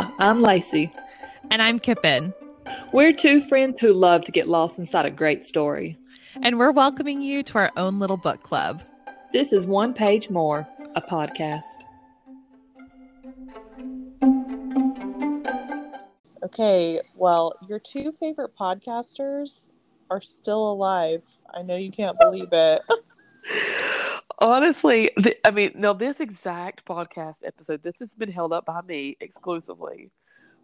Hi, I'm Lacey. And I'm Kippen. We're two friends who love to get lost inside a great story. And we're welcoming you to our own little book club. This is One Page More, a podcast. Okay, well, your two favorite podcasters are still alive. I know you can't believe it. Honestly, th- I mean, now this exact podcast episode, this has been held up by me exclusively.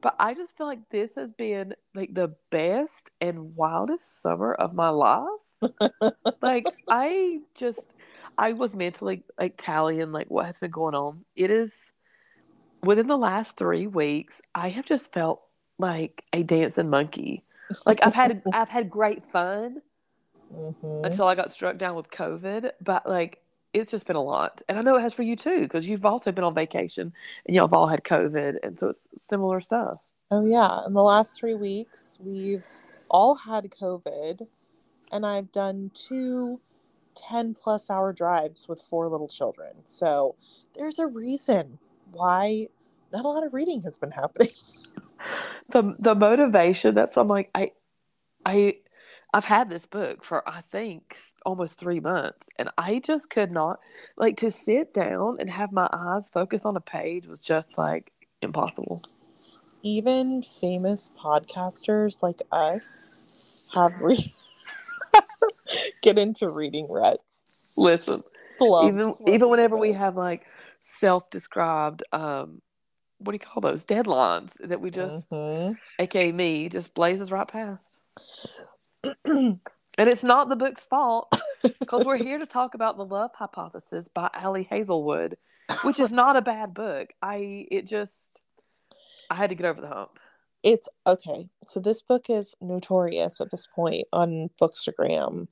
But I just feel like this has been like the best and wildest summer of my life. like I just I was mentally like tallying like what has been going on. It is within the last three weeks, I have just felt like a dancing monkey. Like I've had I've had great fun Mhm. until I got struck down with COVID, but like it's just been a lot. And I know it has for you too, because you've also been on vacation and y'all have all had COVID, and so it's similar stuff. Oh, yeah. In the last three weeks, we've all had COVID, and I've done two 10 plus hour drives with four little children. So there's a reason why not a lot of reading has been happening. The the motivation, that's why I'm like, I I I've had this book for I think almost three months, and I just could not like to sit down and have my eyes focus on a page was just like impossible. Even famous podcasters like us have re- get into reading ruts. Listen, even even whenever we have like self-described um what do you call those deadlines that we just Mhm. aka me just blazes right past and it's not the book's fault because we're here to talk about the love hypothesis by ali hazelwood which is not a bad book i it just i had to get over the hump it's okay. So this book is notorious at this point on Bookstagram.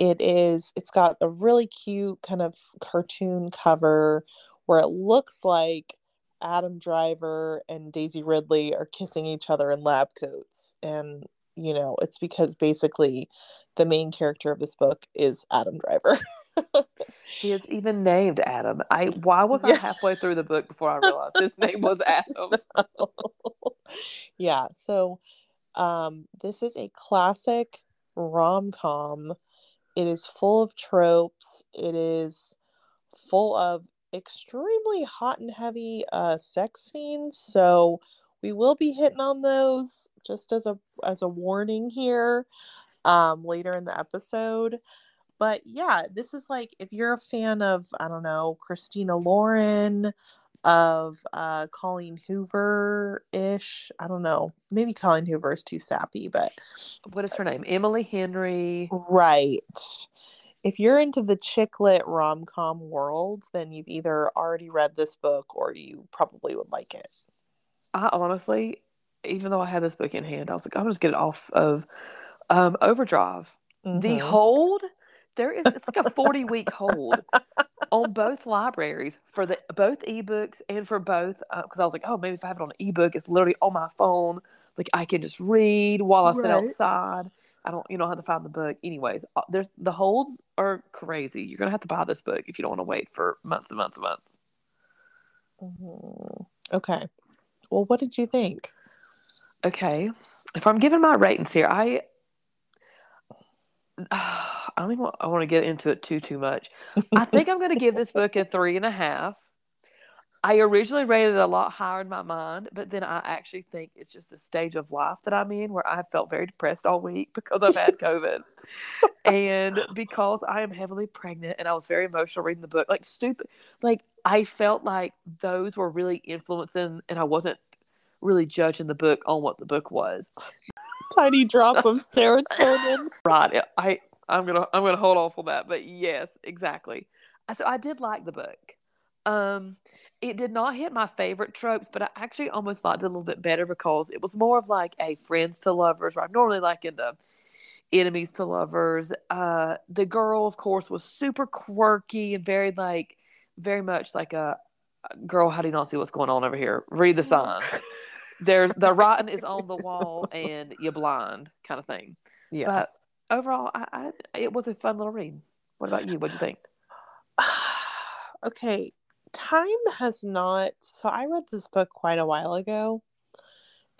It is. It's got a really cute kind of cartoon cover where it looks like Adam Driver and Daisy Ridley are kissing each other in lab coats, and you know it's because basically the main character of this book is Adam Driver. he is even named adam. I why was i halfway through the book before i realized his name was adam? Yeah so um this is a classic rom-com. It is full of tropes. It is full of extremely hot and heavy uh sex scenes so we will be hitting on those just as a as a warning here um later in the episode. But yeah this is like if you're a fan of i don't know christina lauren of uh colleen hoover ish i don't know maybe colleen hoover is too sappy but what is her name? Emily henry? Right. If you're into the chick lit rom-com world then you've either already read this book or you probably would like it. I honestly, even though I had this book in hand, I was like, I'll just get it off of um, Overdrive. The Mhm. hold, there is it's like a 40 week hold on both libraries for the both ebooks and for both because I was like, oh, maybe if I have it on an ebook, it's literally on my phone. Like I can just read while I sit Right. outside. I don't, you know, have to find the book. Anyways, uh, there's the holds are crazy. You're gonna have to buy this book if you don't want to wait for months and months and months. Mhm. okay well what did you think Okay. If I'm giving my ratings here, I I don't even want, I want to get into it too too much. I think I'm going to give this book a three and a half. I originally rated it a lot higher in my mind, but then I actually think it's just the stage of life that I'm in where I felt very depressed all week because I've had COVID. and because I am heavily pregnant and I was very emotional reading the book, like stupid, like I felt like those were really influencing and I wasn't really judging the book on what the book was. tiny drop of serotonin Right. I I'm gonna I'm gonna hold off on that. But yes, exactly. So I did like the book. Um, it did not hit my favorite tropes, but I actually almost liked it a little bit better because it was more of like a friends to lovers. Right? I'm normally like in the enemies to lovers. Uh, the girl, of course, was super quirky and very like very much like a girl. How do you not see what's going on over here? Read the signs. There's the writing is on the wall and you're blind kind of thing yes But overall, I, I it was a fun little read. What about you? What'd you think? okay time has not so i read this book quite a while ago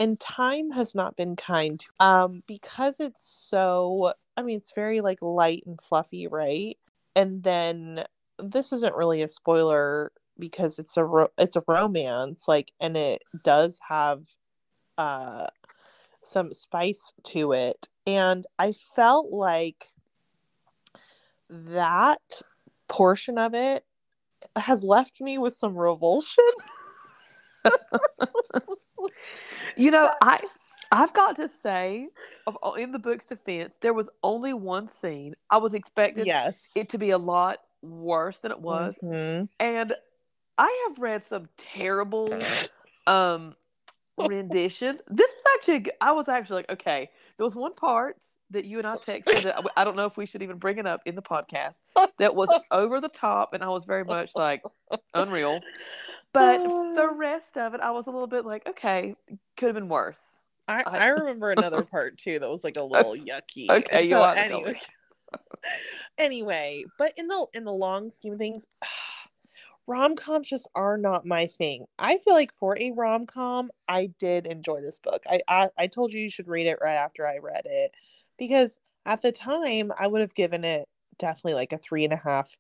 and time has not been kind to um because it's so I mean it's very like light and fluffy, right? And then this isn't really a spoiler because it's a ro- it's a romance like and it does have uh some spice to it and I felt like that portion of it has left me with some revulsion. You know, I I've got to say, of all- in the book's defense, there was only one scene. I was expecting yes. it to be a lot worse than it was, Mhm. and I have read some terrible um rendition. This was actually I was actually like, okay, there was one part that you and I texted that I- don't know if we should even bring it up in the podcast that was over the top, and I was very much like unreal. But the rest of it, I was a little bit like, okay, could have been worse. I, I- remember another part too that was like a little yucky. okay, so anyway, anyway, but in the in the long scheme of things, rom coms just are not my thing. I feel like for a rom com, I did enjoy this book. I, I I told you you should read it right after I read it because at the time I would have given it definitely like a three and a half.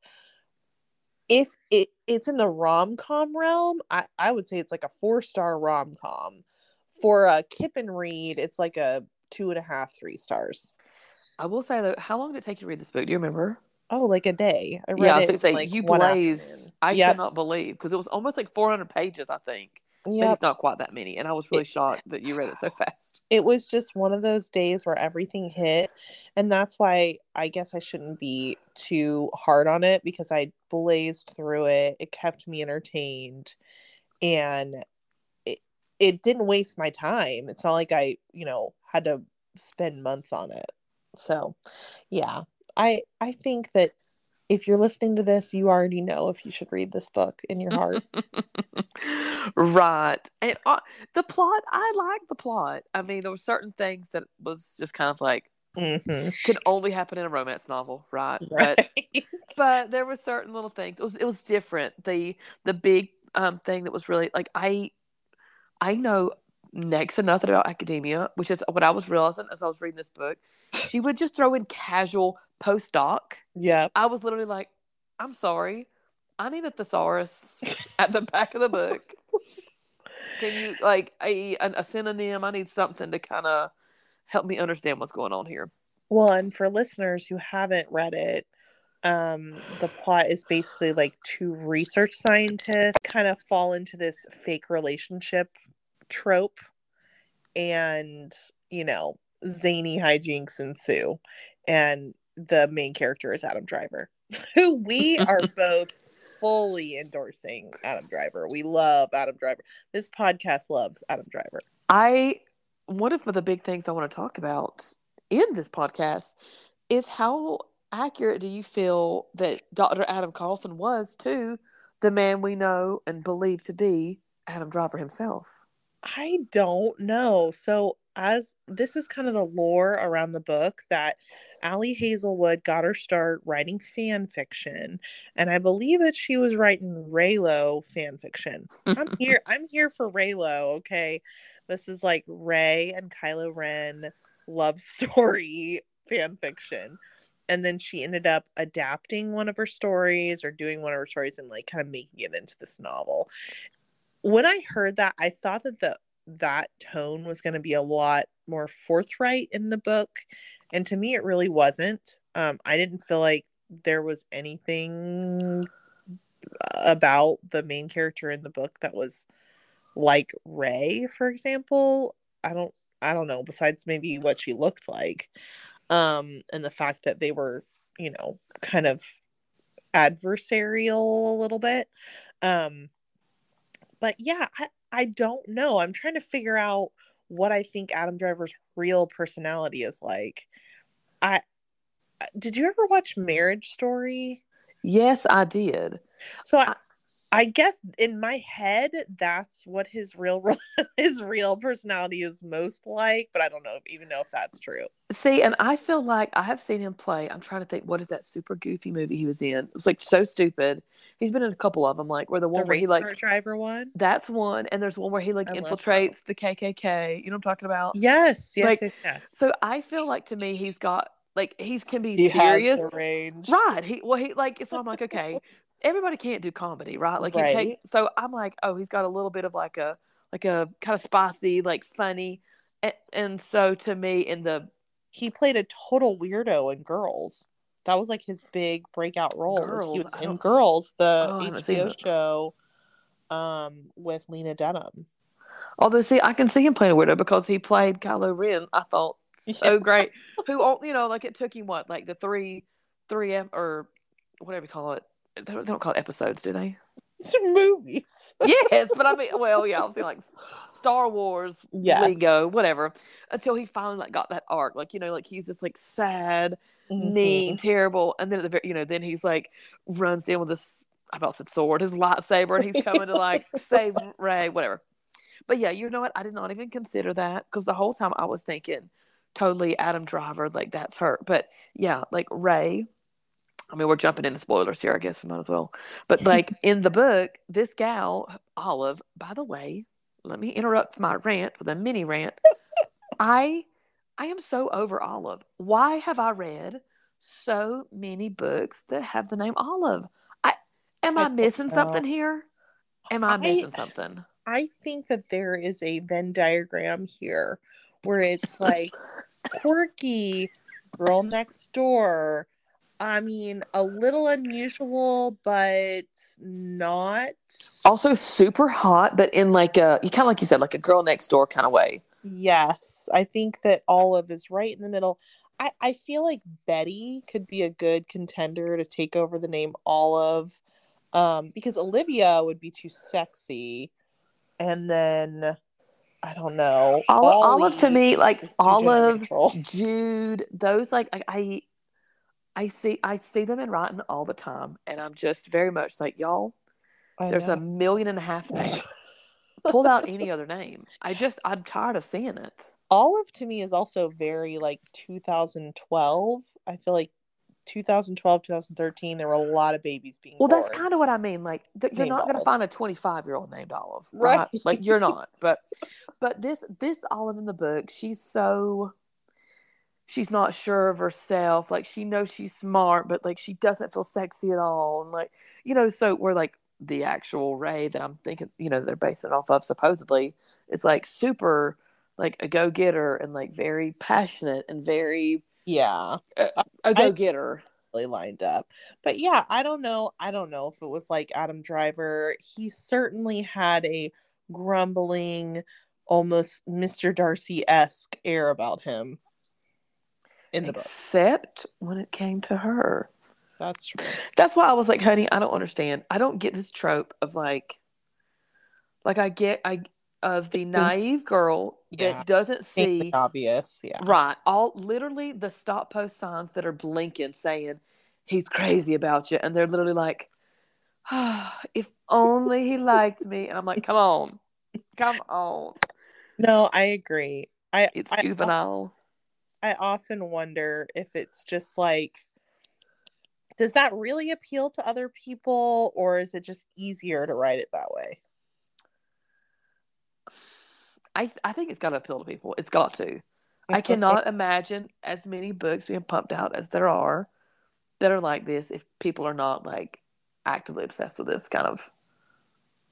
If it it's in the rom com realm, I I would say it's like a four star rom com. For a Kippen Read, it's like a two and a half, three stars. I will say though, how long did it take you to read this book? Do you remember? Oh, like a day. I read yeah, I was going to say like you one blazed. I Yep. cannot believe because it was almost like 400 pages. I think maybe it's not quite that many, and I was really It- shocked that you read it so fast. It was just one of those days where everything hit, and that's why I guess I shouldn't be too hard on it because I blazed through it. It kept me entertained, and it it didn't waste my time. It's not like I, you know, had to spend months on it. So, yeah, I I think that if you're listening to this, you already know if you should read this book in your heart. right, and uh, the plot. I like the plot. I mean, there were certain things that was just kind of like Mhm. can only happen in a romance novel, right? But Right. but there were certain little things. It was it was different. The the big um thing that was really like I I know next to nothing about academia, which is what I was realizing as I was reading this book. She would just throw in casual postdoc. Yeah. I was literally like, I'm sorry, I need a thesaurus at the back of the book. Can you like a a, a synonym? I need something to kind of help me understand what's going on here. Well, and for listeners who haven't read it, um, the plot is basically like two research scientists kind of fall into this fake relationship trope, and you know, zany hijinks ensue. And the main character is Adam Driver, who we are both fully endorsing Adam Driver. We love Adam Driver. This podcast loves Adam Driver. I one of the big things I want to talk about in this podcast is how accurate do you feel that Dr. Adam Carlsen was to the man we know and believe to be Adam Driver himself? I don't know. So, as this is kind of the lore around the book that Ali Hazelwood got her start writing fan fiction, and I believe that she was writing Reylo fan fiction. I'm here. I'm here for Reylo. Okay, this is like Rey and Kylo Ren love story fan fiction. And then she ended up adapting one of her stories or doing one of her stories and like kind of making it into this novel when I heard that, I thought that the that tone was going to be a lot more forthright in the book, and to me, it really wasn't. Um, I didn't feel like there was anything about the main character in the book that was like Rey, for example. I don't, I don't know. Besides maybe what she looked like, um, and the fact that they were, you know, kind of adversarial a little bit. Um, but yeah, I, I don't know. I'm trying to figure out what I think Adam Driver's real personality is like. I did you ever watch Marriage Story? Yes, I did. So I, I guess in my head, that's what his real his real personality is most like, but I don't know if, even know if that's true. See, and I feel like I have seen him play. I'm trying to think, what is that super goofy movie he was in? It was like so stupid. He's been in a couple of them, like where the one the where he like driver one. that's one, and there's one where he like I infiltrates the KKK. You know what I'm talking about? Yes, yes, Like, yes, yes. So I feel like to me, he's got like he's can be he serious, has the range. right? He well, he like so I'm like okay, everybody can't do comedy, right? Like it Right. takes. So I'm like, oh, he's got a little bit of like a like a kind of spicy, like funny, and, and so to me in the He played a total weirdo in Girls. That was like his big breakout role. Girls? he was in Girls, the Oh, I haven't seen HBO show, um, with Lena Dunham. Although, see, I can see him playing a weirdo because he played Kylo Ren. I thought so Yeah. great. Who, all- you know, like it took him what, like the three, three or whatever you call it. They don't, they don't call it episodes, do they? It's movies. yes, but I mean, well, yeah, I'll say like Star Wars, Yes. Lego, whatever. Until he finally like got that arc, like you know, like he's this like sad, Mhm. mean, terrible, and then at the very, you know, then he's like runs in with this, I about said sword, his lightsaber, and he's coming to like save Rey, whatever. But yeah, you know what? I did not even consider that because the whole time I was thinking totally Adam Driver, like that's her. But yeah, like Rey. I mean, we're jumping into spoilers here, I guess. I might as well. But like in the book, this gal, Olive, by the way, let me interrupt my rant with a mini rant. I I am so over Olive. Why have I read so many books that have the name Olive? I am I I missing uh, something here? Am I I- missing something? I think that there is a Venn diagram here where it's like quirky, girl next door. I mean, a little unusual, but not. Also super hot, but in like a you kind of like you said, like a girl next door kind of way. Yes, I think that Olive is right in the middle. I, I feel like Betty could be a good contender to take over the name Olive um, because Olivia would be too sexy. And then, I don't know. Olive, Olive to me, like Olive. Jude, those like I, I I see I see them in writing all the time, and I'm just very much like y'all. I There's a million and a half names. Pull out any other name. I just I'm tired of seeing it. Olive to me is also very like 2012. I feel like 2012, 2013, there were a lot of babies being Well, that's kind of what I mean. Like th- you're Named not going to find a 25 year old named Olive, right? Right. Like you're not. But but this this Olive in the book, she's so she's not sure of herself. Like she knows she's smart, but like she doesn't feel sexy at all. And like you know, so we're like the actual Rey that I'm thinking, you know, they're basing it off of supposedly is like super like a go getter and like very passionate and very yeah. a go getter. really lined up. But yeah, I don't know. I don't know if it was like Adam Driver. He certainly had a grumbling, almost Mr. Darcy esque air about him in the book. Except when it came to her. That's true. That's why I was like, honey, I don't understand. I don't get this trope of like, like I get I of the naive girl Yeah. that doesn't see obvious. Yeah. right all literally the stop post signs that are blinking saying he's crazy about you, and they're literally like, ah, if only he liked me, and I'm like, come on, come on, No, I agree. I it's I, juvenile. I often wonder if it's just like does that really appeal to other people or is it just easier to write it that way? I I think it's got to appeal to people. It's got to. I cannot imagine as many books being pumped out as there are that are like this if people are not like actively obsessed with this kind of.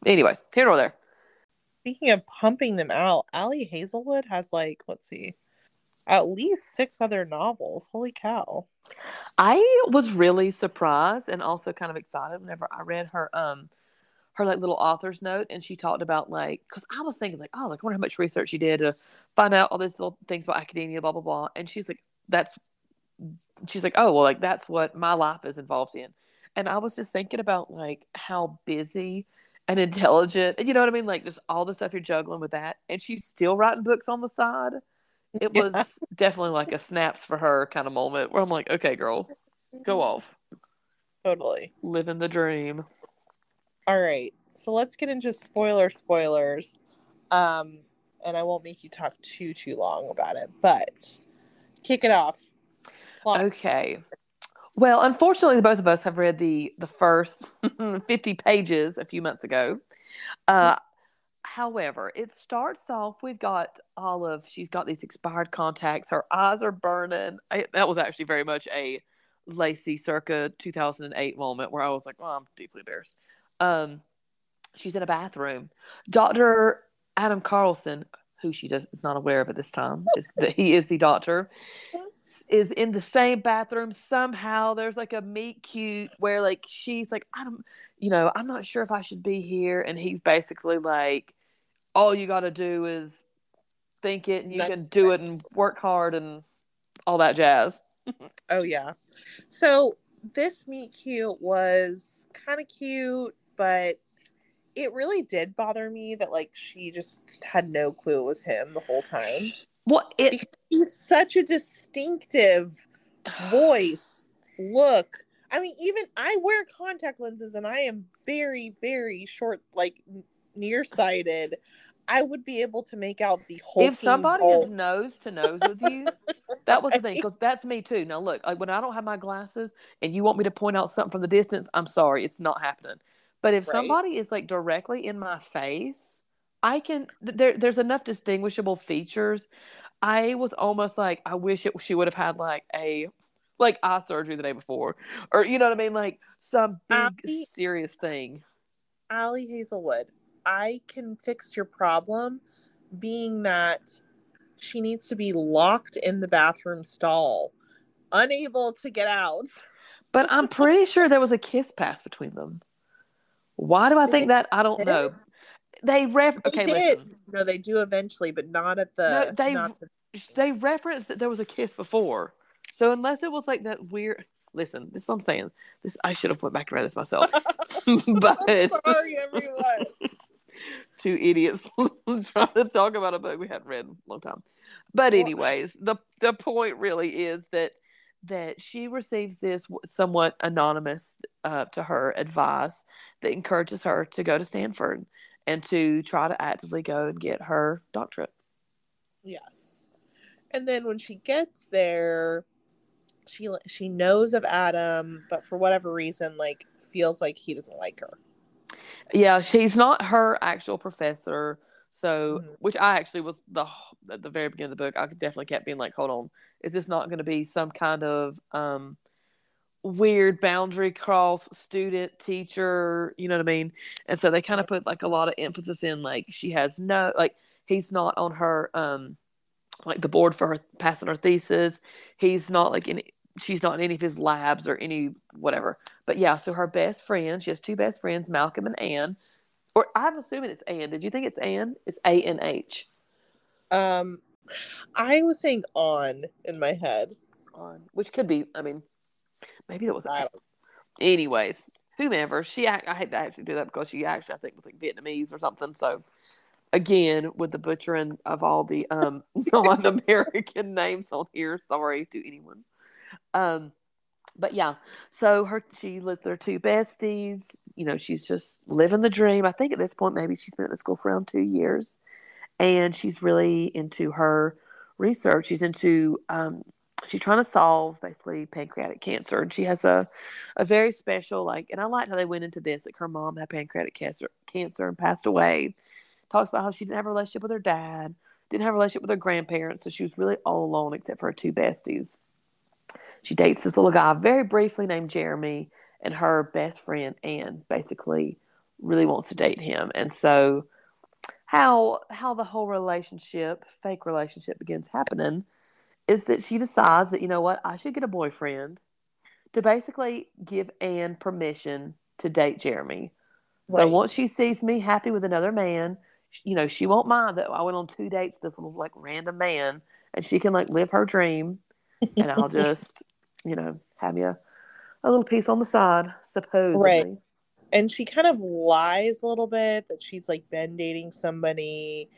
Anyway, here or there. Speaking of pumping them out, Ali Hazelwood has like, let's see, at least six other novels. Holy cow. I was really surprised and also kind of excited whenever I read her um her like little author's note and she talked about like because I was thinking like oh like I wonder how much research she did to find out all these little things about academia blah blah blah and she's like that's she's like oh well like that's what my life is involved in and I was just thinking about like how busy and intelligent you know what I mean like just all the stuff you're juggling with that and she's still writing books on the side it Yeah. was definitely like a snaps for her kind of moment where I'm like okay girl go off Totally. living the dream All right. So let's get into spoiler spoilers. Um, and I won't make you talk too too long about it, but kick it off. Plot. Okay. Well, unfortunately, both of us have read the the first fifty pages a few months ago. Uh, however, it starts off. We've got Olive. She's got these expired contacts. Her eyes are burning. I, that was actually very much a Lacey circa 2008 moment where I was like, "Well, I'm deeply embarrassed." Um, she's in a bathroom. Doctor Adam Carlsen, who she does is not aware of at this time, is he is the doctor, is in the same bathroom. Somehow there's like a meet cute where like she's like, I don't, you know, I'm not sure if I should be here, and he's basically like, all you got to do is think it, and you That's can do it and work hard and all that jazz. Oh yeah. So this meet cute was kind of cute, but it really did bother me that like she just had no clue it was him the whole time. What it Because he's such a distinctive voice, look. I mean, even I wear contact lenses and I am very, very short, like nearsighted. I would be able to make out the whole. if somebody is nose to nose with you, that was the thing because that's me too. Now look, like, when I don't have my glasses and you want me to point out something from the distance, I'm sorry, it's not happening. But if Right. somebody is like directly in my face, I can. There, there's enough distinguishable features. I was almost like, I wish it, she would have had like a like eye surgery the day before, or you know what I mean, like some big serious thing. Ali Hazelwood, I can fix your problem, being that she needs to be locked in the bathroom stall, unable to get out. But I'm pretty sure there was a kiss pass between them. Why do I think that? I don't know. They ref They okay, did. listen. No, they do eventually, but not at the. No, they- the- They referenced that there was a kiss before. So unless it was like that weird listen, this is what I'm saying. This I should have went back and read this myself. but I'm sorry, everyone. two idiots trying to talk about a book we hadn't read in a long time. But anyways, the the point really is that that she receives this somewhat anonymous uh, to her advice that encourages her to go to Stanford and to try to actively go and get her doctorate. Yes. And then when she gets there, she she knows of Adam, but for whatever reason, like feels like he doesn't like her. Yeah, she's not her actual professor. So, Mhm. which I actually was the at the very beginning of the book, I definitely kept being like, "Hold on, is this not going to be some kind of um weird boundary cross student teacher?" You know what I mean? And so they kind of put like a lot of emphasis in like she has no like he's not on her um like the board for her passing her thesis. He's not like any. She's not in any of his labs or any whatever. But yeah, so her best friend, she has two best friends, Malcolm and Anne. Or I'm assuming it's Anne. Did you think it's Anne? It's A N H. Um, I was saying on in my head. On which could be. I mean, maybe that was. I don't- Anyways, whomever she. act- I hate to actually do that because she actually I think was like Vietnamese or something. So again, with the butchering of all the um non-American names on here, sorry to anyone. Um, but yeah, so her she lives with her two besties. You know, she's just living the dream. I think at this point, maybe she's been at the school for around two years, and she's really into her research. She's into um, she's trying to solve basically pancreatic cancer, and she has a a very special like. And I liked how they went into this. Like her mom had pancreatic cancer, cancer and passed away. Talks about how she didn't have a relationship with her dad, didn't have a relationship with her grandparents, so she was really all alone except for her two besties. She dates this little guy very briefly named Jeremy, and her best friend Anne basically really wants to date him. And so how how the whole relationship, fake relationship begins happening is that she decides that, you know what, I should get a boyfriend to basically give Anne permission to date Jeremy. So once she sees me happy with another man, you know, she won't mind that I went on two dates with this little like random man and she can like live her dream and I'll just, you know, have a, a little piece on the side, supposedly. Right. and she kind of lies a little bit that she's like been dating somebody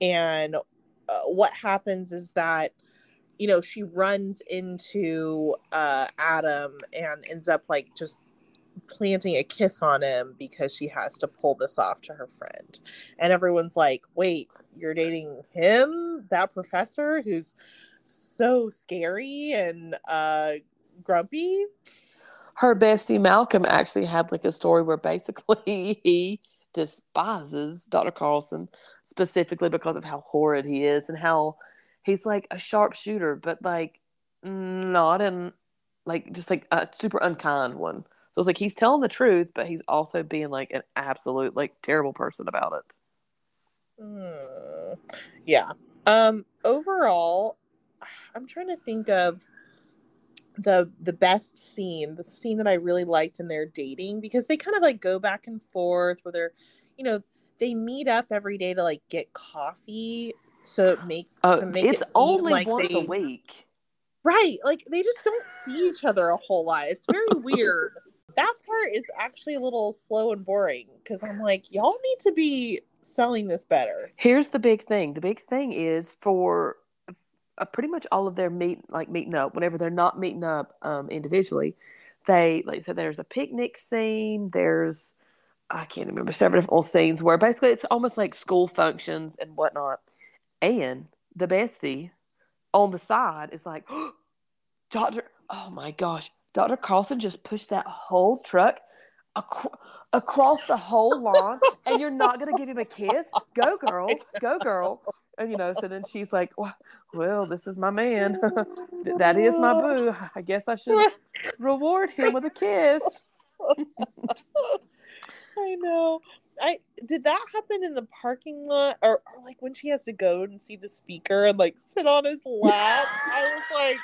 and uh, what happens is that you know she runs into uh adam and ends up like just planting a kiss on him because she has to pull this off to her friend. And everyone's like, wait, you're dating him? That professor who's so scary and uh, grumpy? Her bestie Malcolm actually had like a story where basically he despises Dr. Carlsen specifically because of how horrid he is and how he's like a sharpshooter, but like not in like just like a super unkind one. So it's like he's telling the truth, but he's also being like an absolute like terrible person about it. Mm, yeah. Um overall, I'm trying to think of the the best scene, the scene that I really liked in their dating because they kind of like go back and forth where they're, you know, they meet up every day to like get coffee, so it makes Uh, to make it's it only like once they a week. right, like they just don't see each other a whole lot. It's very weird. That part is actually a little slow and boring because I'm like, y'all need to be selling this better. Here's the big thing. The big thing is for uh, pretty much all of their meet like meeting up. Whenever they're not meeting up um, individually, they like I said, there's a picnic scene. There's I can't remember several different scenes where basically it's almost like school functions and whatnot. And the bestie on the side is like, Doctor, oh my gosh, Doctor Carlsen just pushed that whole truck ac- across the whole lawn, and you're not gonna give him a kiss? Go, girl, go, girl. And you know, so then she's like, well, well this is my man. that is my boo. I guess I should reward him with a kiss. I know. I did that happen in the parking lot or, or like when she has to go and see the speaker and like sit on his lap. I was like,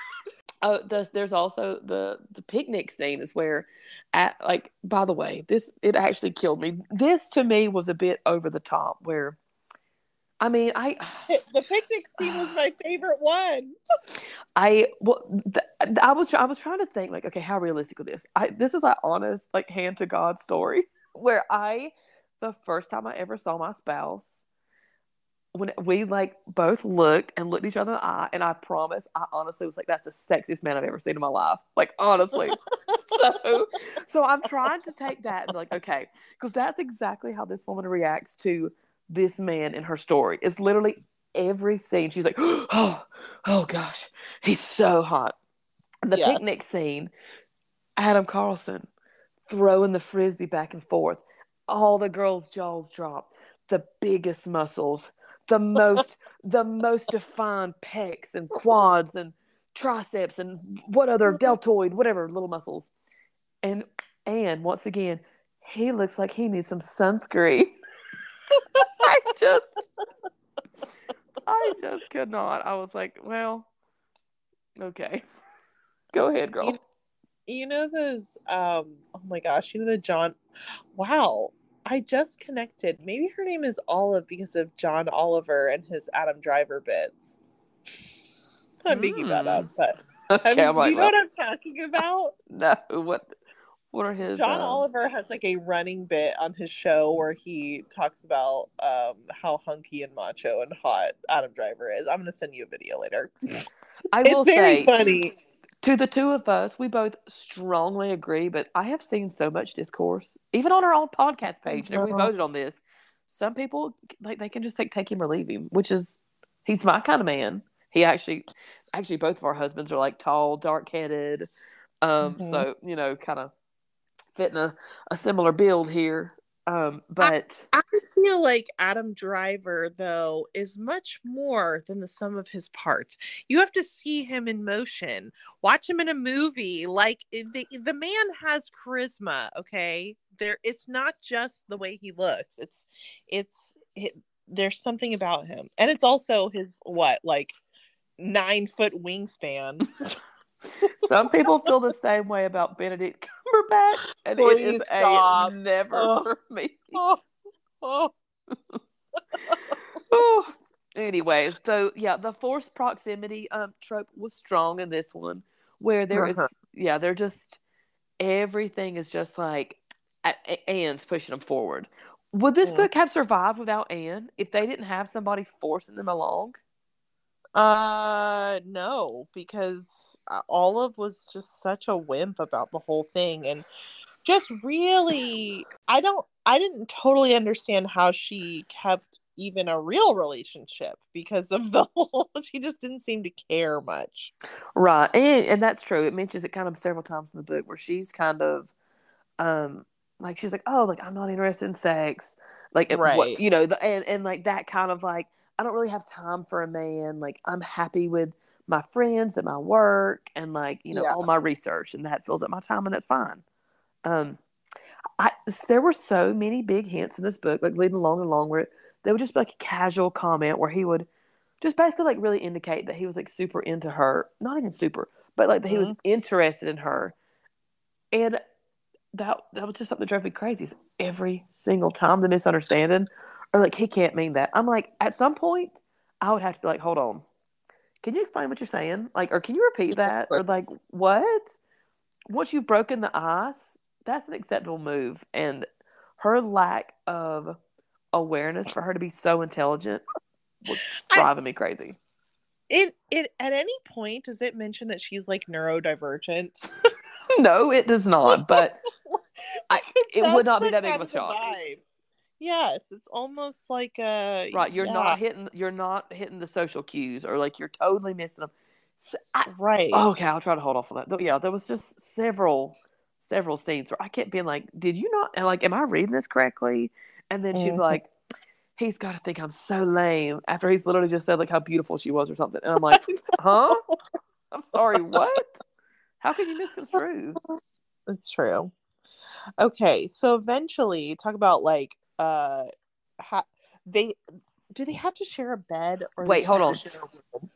Oh, there's, there's also the the picnic scene is where, at like by the way, this it actually killed me. This to me was a bit over the top. Where, I mean, I the picnic scene was my favorite one. I well, th- I was I was trying to think like, okay, how realistic is this? I this is like honest, like hand to God story where I, the first time I ever saw my spouse, when we like both looked and looked each other in the eye, and I promise, I honestly was like, that's the sexiest man I've ever seen in my life. Like honestly, so so I'm trying to take that and be like, okay, because that's exactly how this woman reacts to this man in her story. It's literally every scene. She's like, oh, oh gosh, he's so hot. The Yes. picnic scene, Adam Carlsen throwing the frisbee back and forth. All the girls' jaws drop. The biggest muscles, the most, the most defined pecs and quads and triceps and what other deltoid, whatever little muscles. And and once again, he looks like he needs some sunscreen. I just I just could not. I was like, well, okay. Go ahead, girl. You- You know those um oh my gosh, you know the John wow. I just connected. Maybe her name is Olive because of John Oliver and his Adam Driver bits. I'm making that Hmm. up, but okay, I mean, I'm like, you know well, what I'm talking about? no, what what are his John um, Oliver has like a running bit on his show where he talks about um, how hunky and macho and hot Adam Driver is. I'm gonna send you a video later. I will It's very say funny. to the two of us, we both strongly agree, but I have seen so much discourse, even on our own podcast page, whenever we Uh-huh. voted on this. Some people like they can just like take him or leave him, which is he's my kind of man. He actually actually both of our husbands are like tall, dark headed. Um, Mhm. so, you know, kind of fitting a, a similar build here. Um, but I feel like Adam Driver, though, is much more than the sum of his parts. You have to see him in motion, watch him in a movie. Like the the man has charisma. Okay, there. It's not just the way he looks. It's it's it, there's something about him, and it's also his what like nine foot wingspan. Some people feel the same way about Benedict Cumberbatch, and it Please is stop. a never Ugh. for me. oh, oh. Oh. Anyways, so yeah, the forced proximity um trope was strong in this one, where there is Uh-huh. yeah, they're just everything is just like Anne's pushing them forward. Would this Mm. book have survived without Anne if they didn't have somebody forcing them along? Uh, no, because uh, Olive was just such a wimp about the whole thing, and just really I don't I didn't totally understand how she kept even a real relationship because of the whole she just didn't seem to care much. Right. And, and that's true. It mentions it kind of several times in the book where she's kind of um like she's like, Oh, like I'm not interested in sex. Like and what- Right. you know, the, and, and like that kind of like I don't really have time for a man. Like I'm happy with my friends and my work and like, you know, Yeah. all my research and that fills up my time and that's fine. Um I there were so many big hints in this book, like leading along and along where there would just be like a casual comment where he would just basically like really indicate that he was like super into her. Not even super, but like that he was interested in her. And that that was just something that drove me crazy. is Every single time the misunderstanding or like he can't mean that. I'm like, at some point I would have to be like, hold on. Can you explain what you're saying? Like, or can you repeat that? Or like, what? Once you've broken the ice, that's an acceptable move. And her lack of awareness for her to be so intelligent was I- driving me crazy. It it at any point does it mention that she's like neurodivergent? No, it does not. But I- it would not be that big of a shock. vibe. Yes, it's almost like a right, you're yeah, not hitting. You're not hitting the social cues, or like you're totally missing them. So I, right. okay, I'll try to hold off on that. But yeah, there was just several, several scenes where I kept being like, "Did you not?" And like, "Am I reading this correctly?" And then she'd be Mhm. like, "He's got to think I'm so lame." After he's literally just said like how beautiful she was or something, and I'm like, "Huh? I'm sorry, what? How can you misconstrue?" It's true. Okay, so eventually, talk about like uh, ha- they do they have to share a bed or Wait, hold on. to share a room?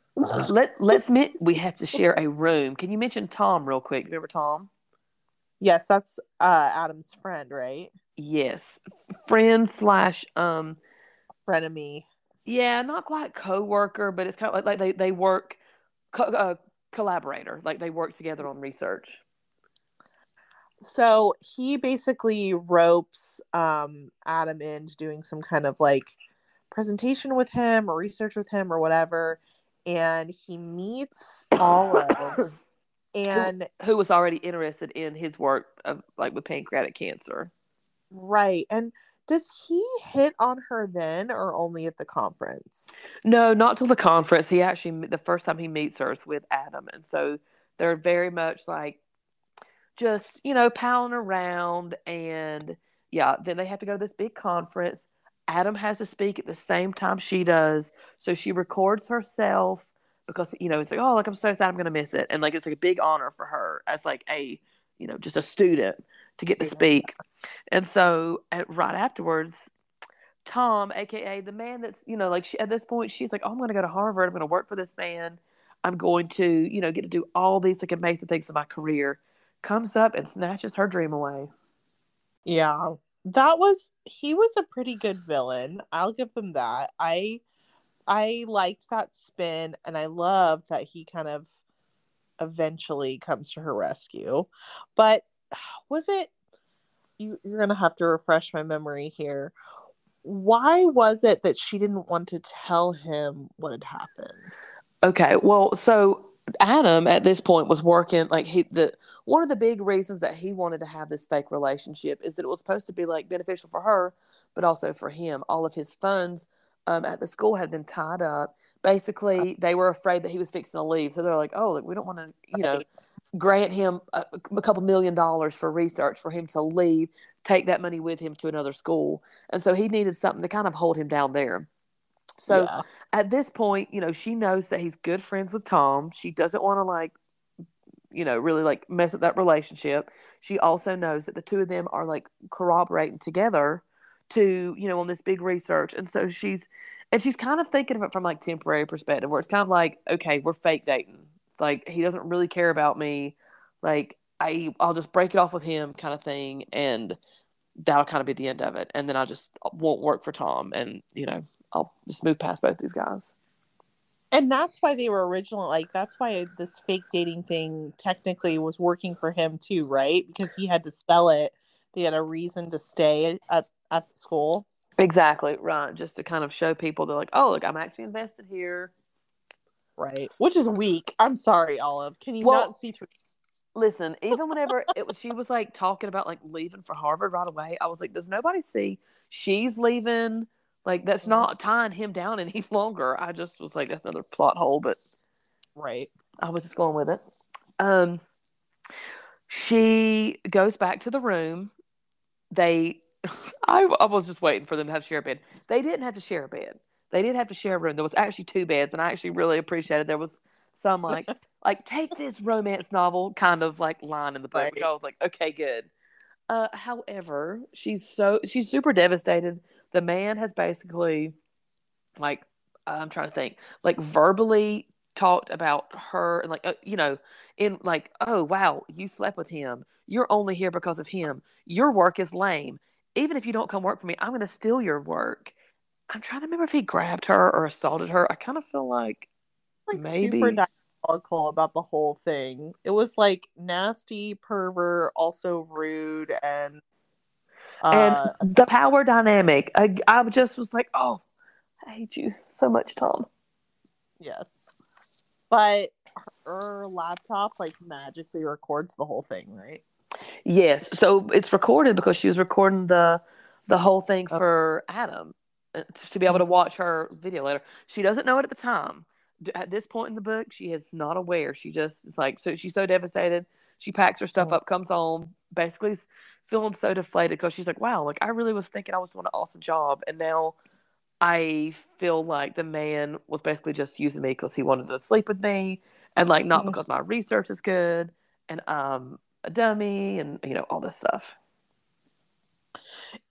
Let Let's admit we have to share a room. Can you mention Tom real quick? Remember Tom? Yes, that's uh Adam's friend, right? Yes, friend slash um Frenemy. yeah, not quite co-worker, but it's kind of like, like they they work co- uh, collaborator, like they work together on research. So he basically ropes um Adam into doing some kind of like presentation with him or research with him or whatever, and he meets Olive and Who was already interested in his work of like with pancreatic cancer? right and does he hit on her then or only at the conference? No, not till the conference. He actually the first time he meets her is with Adam, and so they're very much like just you know palling around, and yeah, then they have to go to this big conference. Adam has to speak at the same time she does, so she records herself because you know it's like oh like I'm so sad I'm gonna miss it, and like it's like a big honor for her as like a you know just a student to get to speak, and so right afterwards Tom, aka the man that's you know like she, at this point she's like, oh, I'm going to go to Harvard. I'm going to work for this man. I'm going to you know get to do all these like amazing things in my career. Comes up and snatches her dream away. Yeah. That was he was a pretty good villain. I'll give them that. I I liked that spin and I love that he kind of eventually comes to her rescue. But was it you you're going to have to refresh my memory here. Why was it that she didn't want to tell him what had happened? Okay, well, so Adam at this point was working like he the one of the big reasons that he wanted to have this fake relationship is that it was supposed to be like beneficial for her, but also for him. All of his funds um, at the school had been tied up. Basically, they were afraid that he was fixing to leave, so they're like, "Oh, like, we don't want to, you know, grant him a, a couple million dollars for research for him to leave, take that money with him to another school, and so he needed something to kind of hold him down there." So Yeah. at this point, you know, she knows that he's good friends with Tom. She doesn't want to like, you know, really like mess up that relationship. She also knows that the two of them are like corroborating together to, you know, on this big research. And so she's and she's kind of thinking of it from like temporary perspective where it's kind of like, okay, we're fake dating. Like he doesn't really care about me. Like I I'll just break it off with him kind of thing and that'll kind of be the end of it. And then I just won't work for Tom and, you know, I'll just move past both these guys. And that's why they were original. Like that's why this fake dating thing technically was working for him too, right? Because he had to spell it. They had a reason to stay at at the school. Exactly right. Just to kind of show people they're like, oh, look, I'm actually invested here. Right. Which is weak. I'm sorry, Olive. Can you Well- not see through? Listen, even whenever it was, she was like talking about like leaving for Harvard right away, I was like, does nobody see she's leaving? Like that's Mhm. not tying him down any longer. I just was like, that's another plot hole, but Right. I was just going with it. Um, she goes back to the room. They, I, I was just waiting for them to have to share a bed. They didn't have to share a bed. They did have to share a room. There was actually two beds, and I actually really appreciated. There was some like, like take this romance novel kind of like line in the book, which I was like, okay, good. Uh, however, she's so she's super devastated. The man has basically, like, I'm trying to think, like verbally talked about her and like uh, you know in like oh wow you slept with him you're only here because of him your work is lame even if you don't come work for me i'm going to steal your work i'm trying to remember if he grabbed her or assaulted her i kind of feel like Like Maybe. super diabolical about the whole thing. It was like nasty, pervert, also rude, and uh, and the power dynamic I, I just was like oh i hate you so much tom yes. But her laptop like magically records the whole thing, right? Yes, so it's recorded because she was recording the the whole thing Oh. for Adam uh, to be able to watch her video later. She doesn't know it at the time. At this point in the book, she is not aware. She just is like so. She's so devastated. She packs her stuff up, comes home, basically feeling so deflated because she's like, "Wow, like I really was thinking I was doing an awesome job, and now I feel like the man was basically just using me because he wanted to sleep with me, and like not Mhm. because my research is good, and I'm a dummy and you know all this stuff.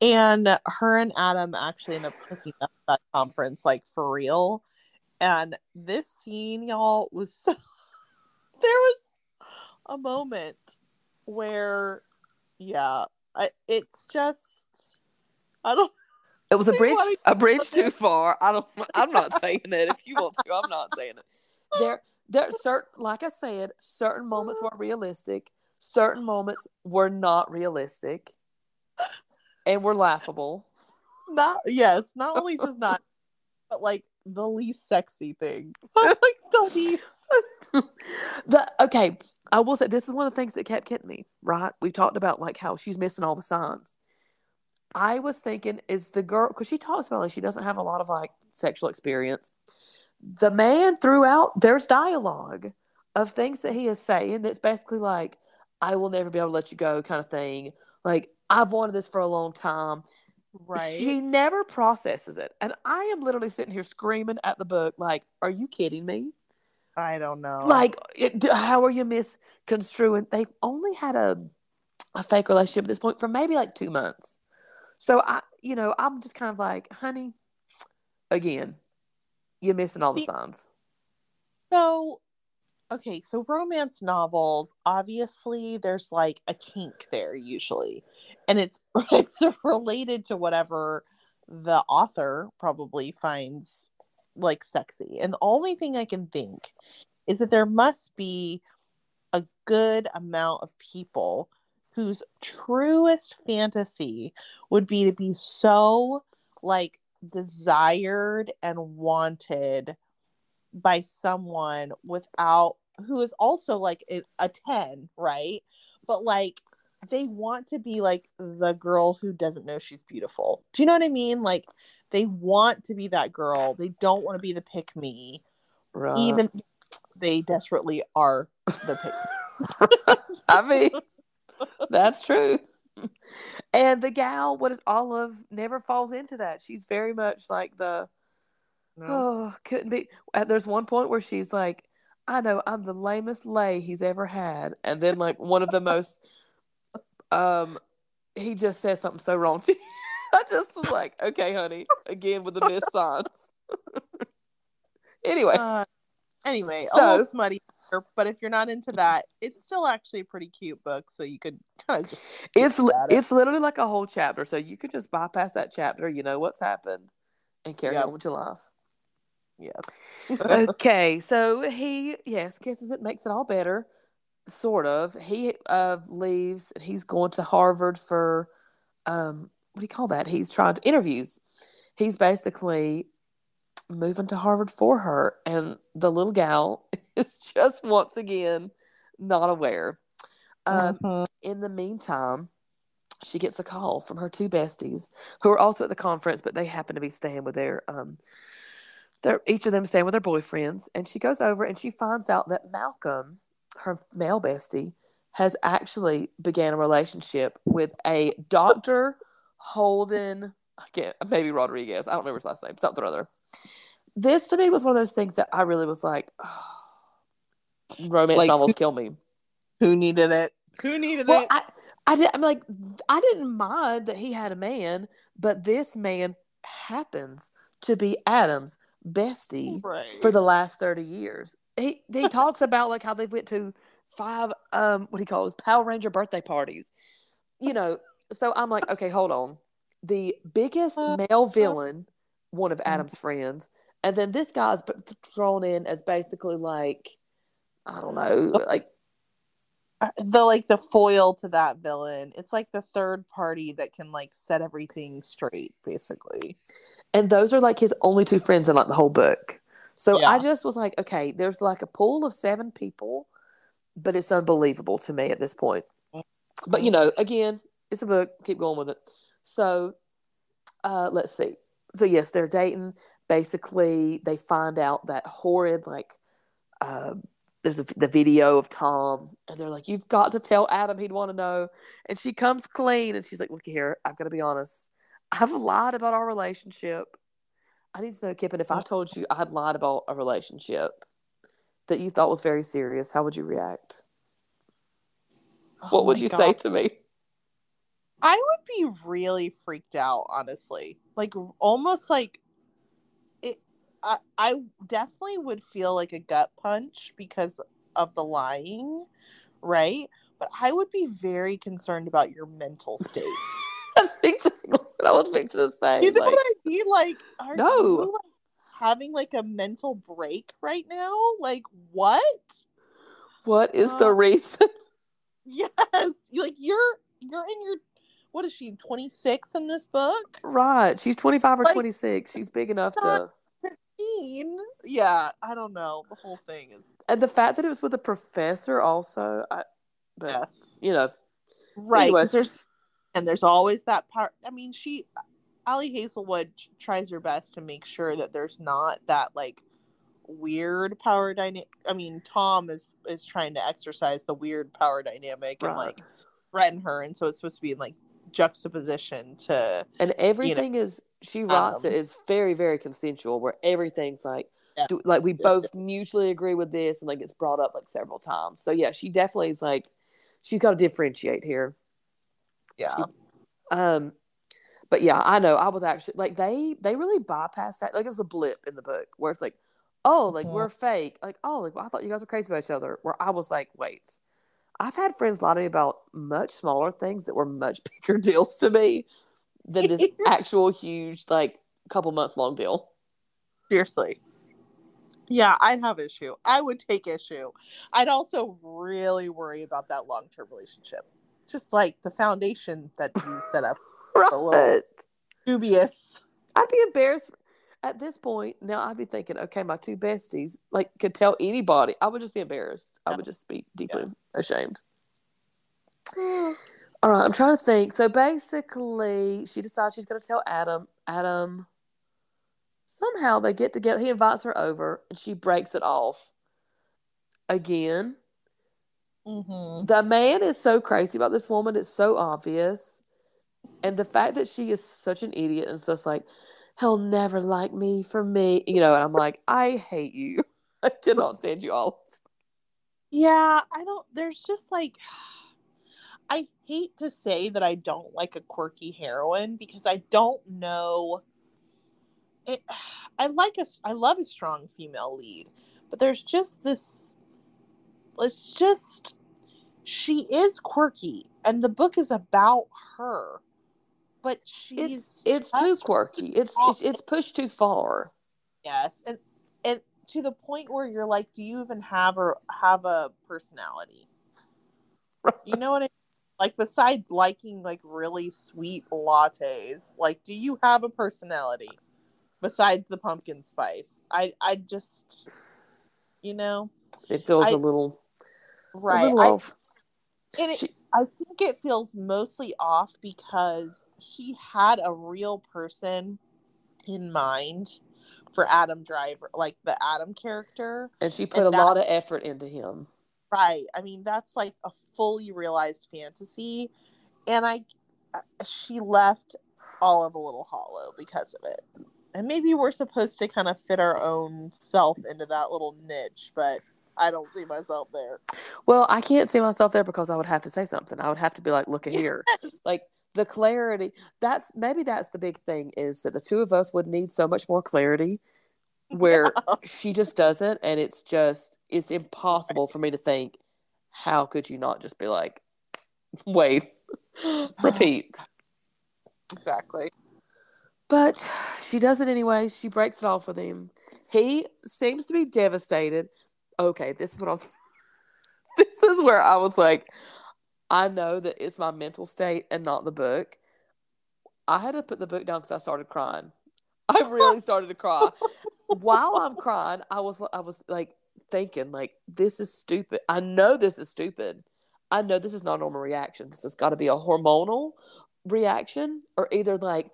And her and Adam actually end up hooking up at that conference, like for real. And this scene, y'all, was so. there was a moment where, yeah, I, it's just. I don't. It was a bridge, a bridge too far. I don't. I'm not saying it. If you want to, I'm not saying it. There, there are certain, like I said, certain moments were realistic. Certain moments were not realistic, and were laughable. Not yes, not only just not, but like the least sexy thing. like the least. the okay, I will say this is one of the things that kept getting me. Right, we talked about like how she's missing all the signs. I was thinking, is the girl because she talks about like she doesn't have a lot of like sexual experience. The man throughout there's dialogue of things that he is saying that's basically like, "I will never be able to let you go," kind of thing. Like I've wanted this for a long time. Right. She never processes it, and I am literally sitting here screaming at the book, like, "Are you kidding me?" I don't know. like it, how are you misconstruing? They've only had a a fake relationship at this point for maybe like two months. So i you know i'm just kind of like honey again you're missing all the The- signs. So, okay, so romance novels, obviously, there's like a kink there usually, and it's it's related to whatever the author probably finds like sexy. And the only thing I can think is that there must be a good amount of people whose truest fantasy would be to be so like desired and wanted by someone without who is also like a, a 10 right but like they want to be like the girl who doesn't know she's beautiful. Do you know what i mean? Like they want to be that girl. They don't want to be the pick me right. even they desperately are the pick i mean that's true. And the gal what is olive never falls into that. She's very much like the Oh, couldn't be. There's one point where she's like, I know I'm the lamest lay he's ever had. And then, like, one of the most, um, he just says something so wrong. to. I just was like, okay, honey, again with the missed signs. anyway, Uh, anyway So- little smutty but if you're not into that it's still actually a pretty cute book so you could kind of just it's li- it. it's literally like a whole chapter. So you could just bypass that chapter, you know what's happened, and carry Yep. on with your life. yes okay, so he yes kisses it, makes it all better, sort of. He uh, leaves. He's going to Harvard for um, what do you call that? He's trying to interviews. He's basically moving to Harvard for her, and the little gal is just once again not aware. Um, Mhm. in the meantime, she gets a call from her two besties who are also at the conference, but they happen to be staying with their um they're each of them staying with their boyfriends. And she goes over and she finds out that Malcolm, her male bestie, has actually began a relationship with a Dr. Holden I can't maybe Rodriguez. I don't remember his last name, something or other. This to me was one of those things that I really was like, romance Like, novels who- kill me. Who needed it? Who needed Well, it? I, I did. I'm like, I didn't mind that he had a man, but this man happens to be Adam's bestie right. for the last thirty years. He he talks about like how they went to five um what he calls Power Ranger birthday parties. You know, so I'm like, okay, hold on. The biggest Uh, male villain, one of Mm-hmm. Adam's friends, and then this guy's thrown in as basically like, I don't know, like Uh, the like the foil to that villain. It's like the third party that can like set everything straight, basically. and those are like his only two friends in like the whole book. So Yeah. I just was like, okay, there's like a pool of seven people, but it's unbelievable to me at this point. But you know, again, it's a book. Keep going with it. So, uh, let's see. So yes, they're dating. Basically, they find out that horrid like. Uh, there's a, the video of Tom, and they're like, "You've got to tell Adam. He'd want to know." And she comes clean, and she's like, "Look here, I've got to be honest. I've lied about our relationship. I need to know, Kippen, if I mm. told you I had lied about a relationship that you thought was very serious, how would you react? Oh what Oh would you God. say to me? I would be really freaked out, honestly. Like almost like it I I definitely would feel like a gut punch because of the lying, right? But I would be very concerned about your mental state. That's exactly what I was fixing to say. you know like, what I mean? Like are No. you like, having like a mental break right now? Like what? what is the Uh, reason? Yes. Like you're you're in your what is she, 26 in this book? right. She's 25 or like, 26. She's big enough to. 15? Yeah, I don't know. The whole thing is And the fact that it was with a professor also. I, but, yes. you know, Right. Anyway. 'cause There's and there's always that part. I mean, she, Ali Hazelwood tries her best to make sure that there's not that like weird power dynamic. I mean, Tom is is trying to exercise the weird power dynamic and like threaten her, and so it's supposed to be in like juxtaposition to and everything is she writes it um, is very very consensual where everything's like Yeah. do, like we Yeah. both mutually agree with this and like it's brought up like several times so yeah she definitely is like she's got to differentiate here yeah. um but yeah i know i was actually like they they really bypassed that like it was a blip in the book where it's like oh like Mhm. we're fake like oh like i thought you guys were crazy about each other where i was like wait i've had friends lie to me about much smaller things that were much bigger deals to me than this actual huge like couple month long deal Seriously. Yeah, I'd have issue. I would take issue. I'd also really worry about that long term relationship. Just like the foundation that you set up. right Dubious. i'd be embarrassed at this point now i'd be thinking okay my two besties like could tell anybody i would just be embarrassed i would just be deeply ashamed All right, I'm trying to think. So basically, she decides she's going to tell Adam. Adam, somehow they get together. He invites her over, and she breaks it off. Again, Mm-hmm. the man is so crazy about this woman. It's so obvious. And the fact that she is such an idiot and just like, he'll never like me for me. You know, and I'm like, I hate you. I cannot stand you all. Yeah, I don't. There's just like, I hate to say that I don't like a quirky heroine because I don't know. It. I like a. I love a strong female lead, but there's just this. It's just, she is quirky, and the book is about her, but she's It's it's too quirky. It's it's, it's pushed too far. Yes, and and to the point where you're like, do you even have or have a personality? You know what I mean? Like besides liking like really sweet lattes, like do you have a personality besides the pumpkin spice? I I just you know, It feels I- a little, a right. little I, off. And it, She- I think it feels mostly off because she had a real person in mind for Adam Driver, like the Adam character. and she put And a that- lot of effort into him. Right. I mean, that's like a fully realized fantasy. And I, uh, she left Olive a little hollow because of it. And maybe we're supposed to kind of fit our own self into that little niche, but I don't see myself there. Well, I can't see myself there because I would have to say something. I would have to be like, look at here. Like the clarity that's maybe that's the big thing is that the two of us would need so much more clarity where she just doesn't and it's just it's impossible for me to think how could you not just be like wait repeat Exactly. but she does it anyway she breaks it off with him he seems to be devastated okay this is what i was this is where i was like i know that it's my mental state and not the book. I had to put the book down because i started crying. I really started to cry. While i'm crying i was i was like thinking like this is stupid. I know this is stupid. I know this is not a normal reaction. This has got to be a hormonal reaction or either like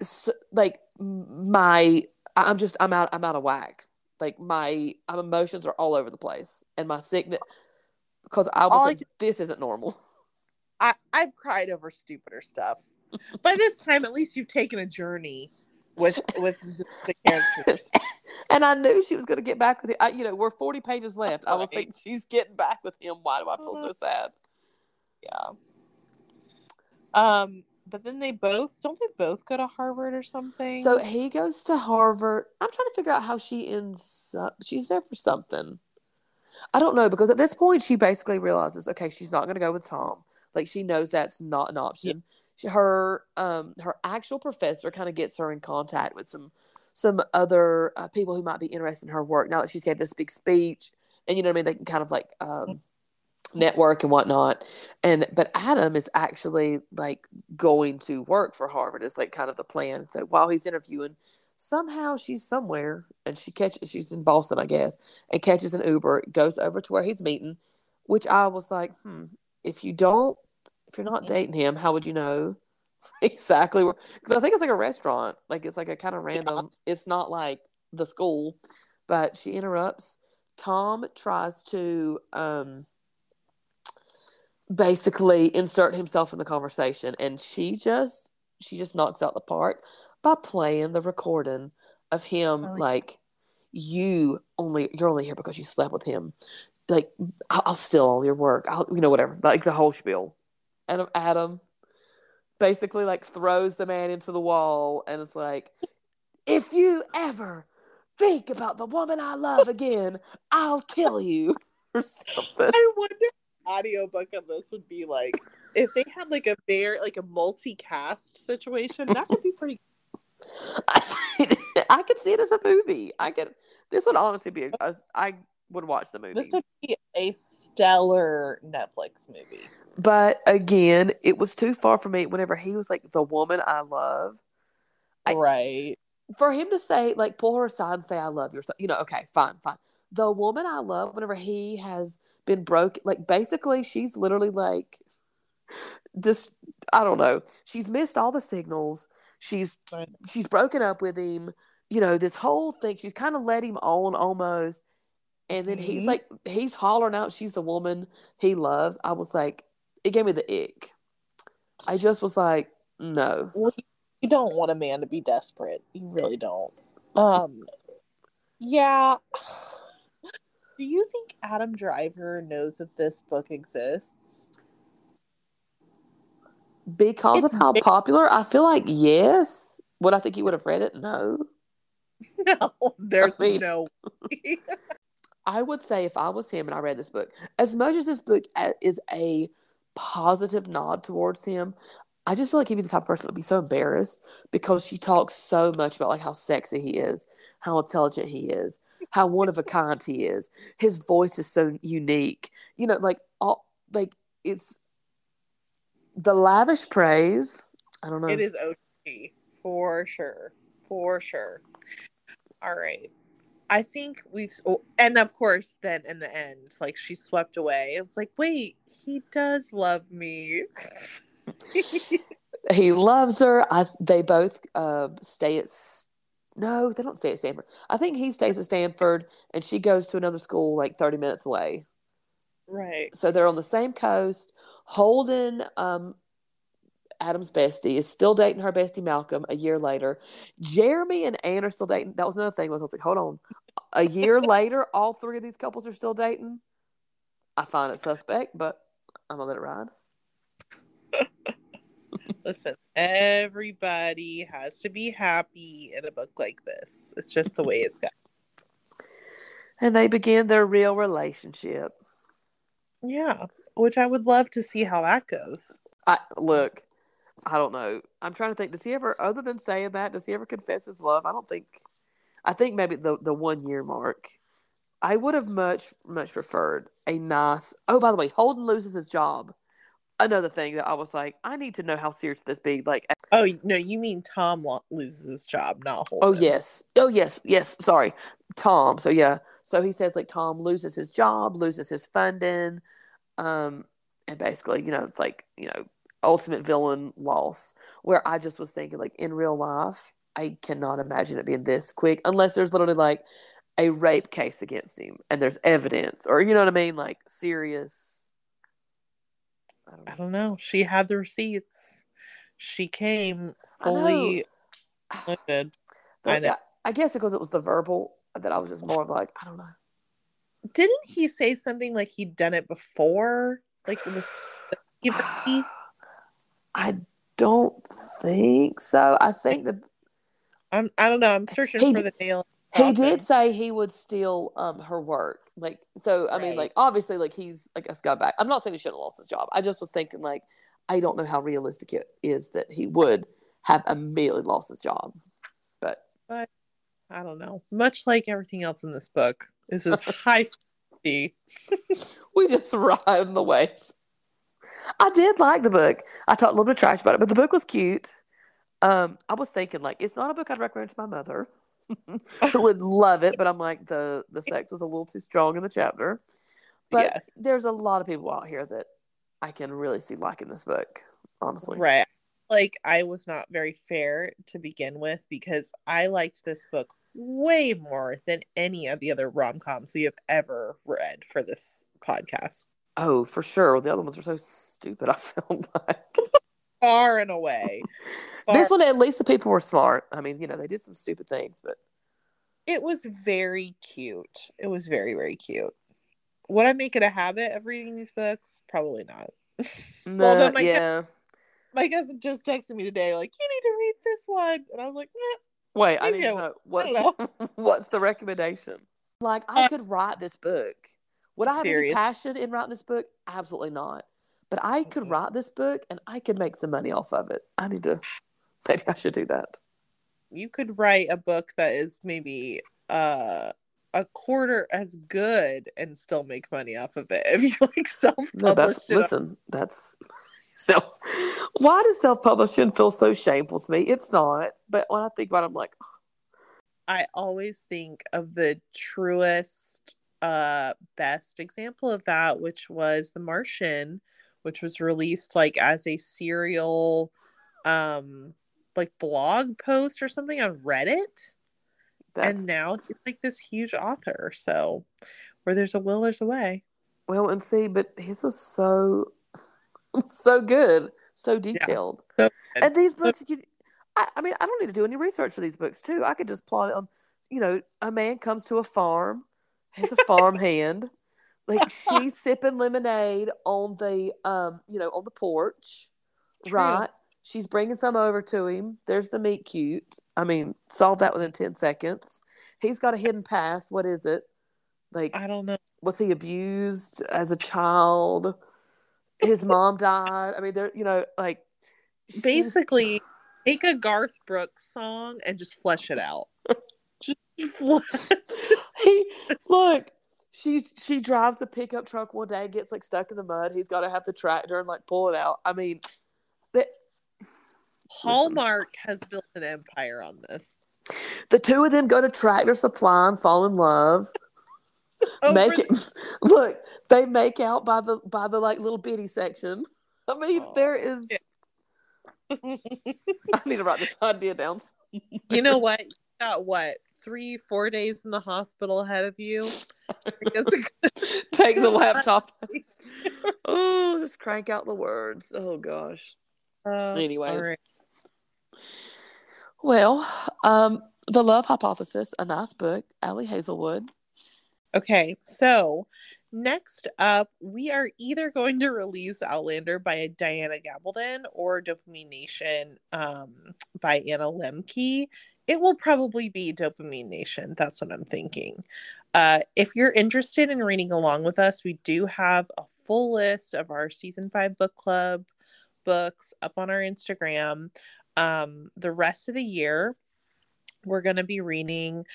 s like my i'm just i'm out i'm out of whack like my my emotions are all over the place and my sickness because i was All I like this isn't normal I, I've cried over stupider stuff. By this time, at least you've taken a journey with with the, characters. and i knew she was going to get back with it I, you know we're 40 pages left i was Right. thinking she's getting back with him why do i feel so sad Yeah. Um, but then they both don't they both go to Harvard or something? So he goes to Harvard. I'm trying to figure out how she ends up. She's there for something. I don't know because at this point she basically realizes, okay, she's not going to go with Tom. Like she knows that's not an option. She, her um her actual professor kind of gets her in contact with some some other uh, people who might be interested in her work. Now that she's gave this big speech, and you know what I mean, they can kind of like um network and whatnot. And but Adam is actually like going to work for Harvard. Is like kind of the plan. So while he's interviewing, somehow she's somewhere and she catches. She's in Boston, I guess, and catches an Uber, goes over to where he's meeting. Which I was like, hmm, if you don't, if you're not dating him, how would you know exactly where? Because I think it's like a restaurant. Like it's like a kind of random. It's not like the school, but she interrupts. Tom tries to um basically insert himself in the conversation and she just she just knocks out the park by playing the recording of him Oh, yeah. like you only you're only here because you slept with him. Like I'll, I'll steal all your work. I'll you know whatever. Like the whole spiel. And Adam basically like throws the man into the wall and it's like if you ever think about the woman I love again I'll kill you or something. I wonder what the audiobook of this would be like if they had like a very like a multicast situation. That would be pretty. I could see it as a movie. I could. This would honestly be. A, a, I would watch the movie. This would be a stellar Netflix movie. but again, it was too far for me. Whenever he was like the woman I love, I- right. for him to say like pull her aside and say I love you or something. You know, okay, fine, fine. The woman I love, whenever he has been broke, like basically she's literally like, just I don't know. She's missed all the signals. She's Right. she's broken up with him. You know, this whole thing. She's kind of let him on almost. And then he's Mhm. like, he's hollering out, she's the woman he loves. I was like, it gave me the ick. I just was like, no. Well, you don't want a man to be desperate. You really don't. Um. Yeah. Do you think Adam Driver knows that this book exists? Because It's of how big- popular, I feel like yes. Would I think he would have read it? No. No, there's I mean- no. way. I would say if I was him and I read this book, as much as this book is a positive nod towards him, I just feel like he'd be the type of person that would be so embarrassed because she talks so much about like how sexy he is, how intelligent he is, how one of a kind he is. His voice is so unique. You know, like all like it's the lavish praise. I don't know. It is OG for sure, for sure. All right, I think we've, oh, and of course, then in the end, like she swept away. It's like, wait, he does love me. he loves her. I they both uh, stay at no, they don't stay at Stanford. I think he stays at Stanford and she goes to another school like 30 minutes away. right. So they're on the same coast. Holden, um, Adam's bestie, is still dating her bestie Malcolm a year later. Jeremy and Anne are still dating. That was another thing. Was I was like, hold on. A year later, all three of these couples are still dating. I find it suspect, but I'm gonna let it ride. Listen, everybody has to be happy in a book like this. It's just the way it's got. And they begin their real relationship. Yeah, which I would love to see how that goes. I look, I don't know. I'm trying to think. Does he ever, other than saying that, does he ever confess his love? I don't think. I think maybe the the one year mark. I would have much much preferred a nice. Oh, by the way, Holden loses his job. Another thing that I was like, I need to know how serious this be. Like, Oh no, you mean Tom loses his job, not Holden? oh yes, oh yes, yes. Sorry, Tom. So yeah, so he says like Tom loses his job, loses his funding, um, and basically, you know, it's like you know, ultimate villain loss. Where I just was thinking, like in real life, I cannot imagine it being this quick, unless there's literally like a rape case against him and there's evidence, or you know what I mean, like serious. I don't I know. don't know. She had the receipts. She came I know. fully. I know. I, I guess because it was the verbal that I was just more of like, I don't know. Didn't he say something like he'd done it before? Like it was I don't think so. I think that I'm I don't know. I'm searching He for the nail. he did say he would steal um her work. Like so I mean like obviously like he's like a scumbag. I'm not saying he should have lost his job. I just was thinking like I don't know how realistic it is that he would have immediately lost his job. But but I don't know. Much like everything else in this book, this is high we just ride the wave. I did like the book. I talked a little bit of trash about it, but the book was cute. Um, I was thinking like it's not a book I'd recommend to my mother, would love it, but I'm like the the sex was a little too strong in the chapter. But Yes. there's a lot of people out here that I can really see liking this book. Honestly, Right. Like I was not very fair to begin with because I liked this book way more than any of the other rom coms we have ever read for this podcast. Oh, for sure. The other ones are so stupid. I feel like Far and away. this one. At least the people were smart. I mean, you know, they did some stupid things, but it was very cute. It was very, very cute. Would I make it a habit of reading these books? Probably not. no, Although my yeah. My cousin just texted me today, like, you need to read this one. And I was like, "Meh." Wait, I need to know what's don't what's the recommendation? Like, I Uh, could write this book. Would I have Serious. any passion in writing this book? Absolutely not. But I could Mhm. write this book and I could make some money off of it. I need to. Maybe I should do that. you could write a book that is maybe uh a quarter as good and still make money off of it if you like self-publish No, that's listen. That's self. Why does self publishing feel so shameful to me? It's not. But when I think about it, I'm like, I always think of the truest, uh, best example of that, which was The Martian, which was released like as a serial, um, like blog post or something on Reddit, that's and now he's like this huge author. So, where there's a will, there's a way. well, and see, but his was so so good, so detailed. So good. And these books, you, I, I mean, I don't need to do any research for these books too. I could just plot it on. You know, a man comes to a farm, has a farm hand, like she's sipping lemonade on the um, you know, on the porch, True. right? She's bringing some over to him. There's the meet cute. I mean, solve that within ten seconds. He's got a hidden past. What is it? Like, I don't know. was he abused as a child? His mom died. I mean, there, you know, like basically take a Garth Brooks song and just flesh it out. just flesh. he look. She she drives the pickup truck one day, and gets like stuck in the mud. He's got to have the tractor and like pull it out. I mean, the, Hallmark has built an empire on this. the two of them go to Tractor Supply and fall in love. Over Make the- it look. they make out by the by the like little bitty section. I mean, Aw. there is. I need to write this idea down. you know what? You got what? Three, four days in the hospital ahead of you. I think that's a good- Take the laptop. oh, just crank out the words. Oh gosh. Uh, Anyways. right. Well, um, the Love Hypothesis, a nice book. Ali Hazelwood. Okay, so next up, we are either going to release Outlander by Diana Gabaldon or Dopamine Nation um, by Anna Lembke. It will probably be Dopamine Nation. That's what I'm thinking. Uh, if you're interested in reading along with us, we do have a full list of our season five book club books up on our Instagram. Um, the rest of the year, we're going to be reading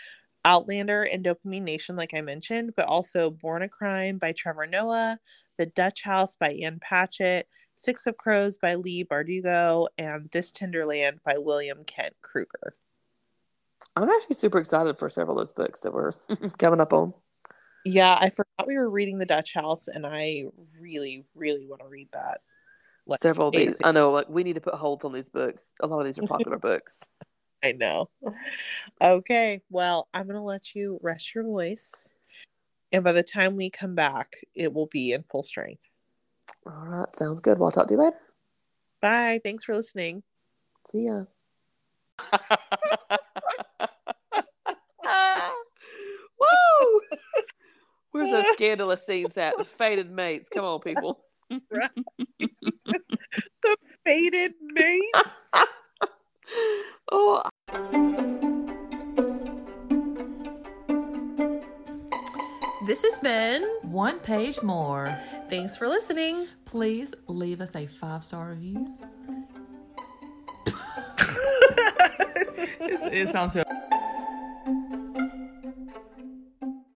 Outlander and Dopamine Nation, like I mentioned, but also Born a Crime by Trevor Noah, The Dutch House by Ann Patchett, Six of Crows by Leigh Bardugo, and This Tender Land by William Kent Krueger. I'm actually super excited for several of those books that we're coming up on. Yeah, I forgot we were reading The Dutch House, and I really, really want to read that. Like, Several of these. amazing. I know, like we need to put holds on these books. A lot of these are popular books. I know. Okay, well, I'm going to let you rest your voice. And by the time we come back, it will be in full strength. All right, sounds good. Well, I'll talk to you later. Bye. Thanks for listening. See ya. Where's those scandalous scenes at? The fated mates. Come on, people. The fated mates. oh, This has been One page more. Thanks for listening. Please leave us a five star review. it, it sounds so